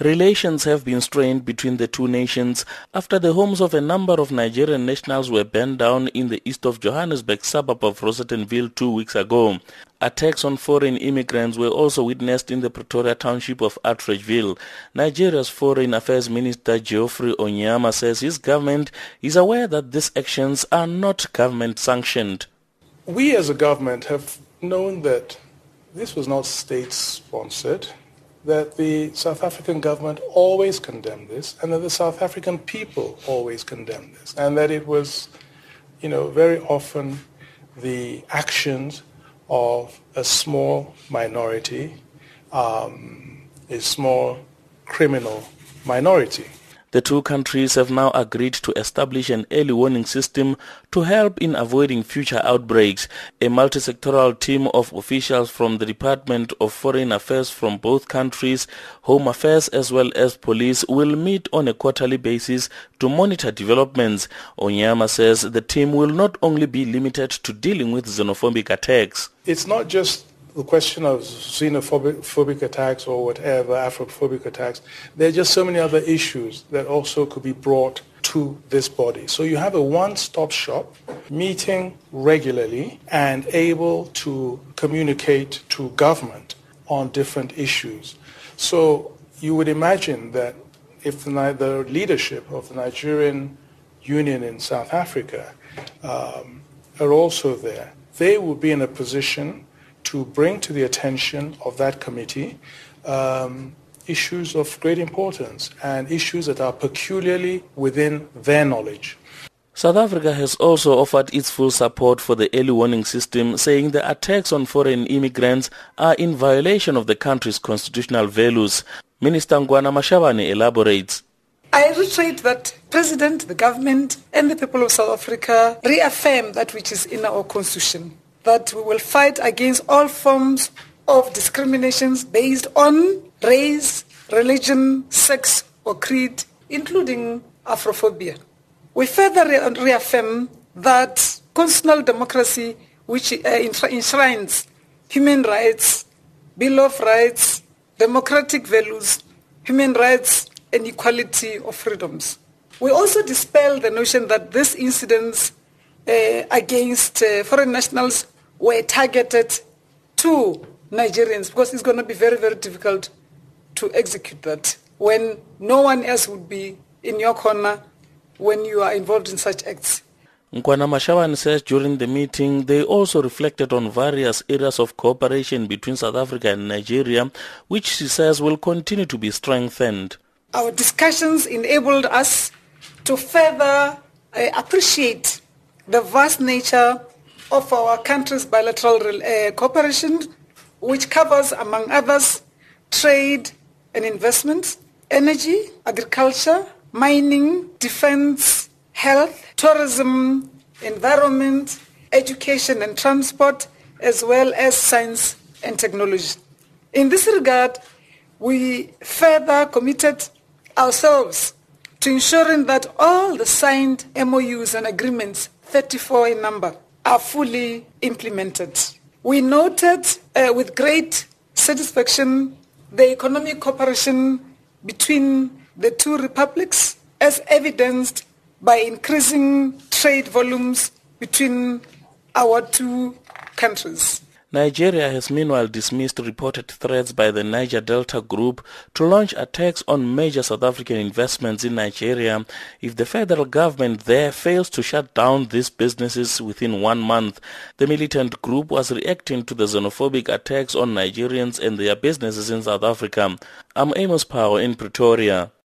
Relations have been strained between the two nations after the homes of a number of Nigerian nationals were burned down in the east of Johannesburg suburb of Rosettenville two weeks ago. Attacks on foreign immigrants were also witnessed in the Pretoria township of Atteridgeville. Nigeria's Foreign Affairs Minister Geoffrey Onyeama says his government is aware that these actions are not government sanctioned. We as a government have known that this was not state sponsored that the South African government always condemned this and that the South African people always condemned this and that it was, you know, very often the actions of a small minority, um, a small criminal minority. The two countries have now agreed to establish an early warning system to help in avoiding future outbreaks. A multi-sectoral team of officials from the Department of Foreign Affairs from both countries, Home Affairs as well as police will meet on a quarterly basis to monitor developments. Onyeama says the team will not only be limited to dealing with xenophobic attacks. It's not just the question of xenophobic attacks or whatever, Afrophobic attacks, there are just so many other issues that also could be brought to this body. So you have a one-stop shop, meeting regularly and able to communicate to government on different issues. So you would imagine that if the, leadership of the Nigerian Union in South Africa um, are also there, they will be in a position to bring to the attention of that committee um, issues of great importance and issues that are peculiarly within their knowledge. South Africa has also offered its full support for the early warning system, saying the attacks on foreign immigrants are in violation of the country's constitutional values. Minister Nkoana Mashabane elaborates. I reiterate that President, the government, and the people of South Africa reaffirm that which is in our constitution that we will fight against all forms of discriminations based on race, religion, sex, or creed, including Afrophobia. We further re- reaffirm that constitutional democracy, which uh, enshrines human rights, Bill of Rights, democratic values, human rights, and equality of freedoms. We also dispel the notion that these incidents uh, against uh, foreign nationals were targeted to Nigerians because it's going to be very, very difficult to execute that when no one else would be in your corner when you are involved in such acts. Nkoana Mashabane says during the meeting they also reflected on various areas of cooperation between South Africa and Nigeria, which she says will continue to be strengthened. Our discussions enabled us to further uh, appreciate the vast nature of our country's bilateral uh, cooperation, which covers, among others, trade and investment, energy, agriculture, mining, defense, health, tourism, environment, education and transport, as well as science and technology. In this regard, we further committed ourselves to ensuring that all the signed MOUs and agreements, 34 in number, are fully implemented. We noted uh, with great satisfaction the economic cooperation between the two republics as evidenced by increasing trade volumes between our two countries. Nigeria has meanwhile dismissed reported threats by the Niger Delta Group to launch attacks on major South African investments in Nigeria if the federal government there fails to shut down these businesses within one month. The militant group was reacting to the xenophobic attacks on Nigerians and their businesses in South Africa. I'm Amos Power in Pretoria.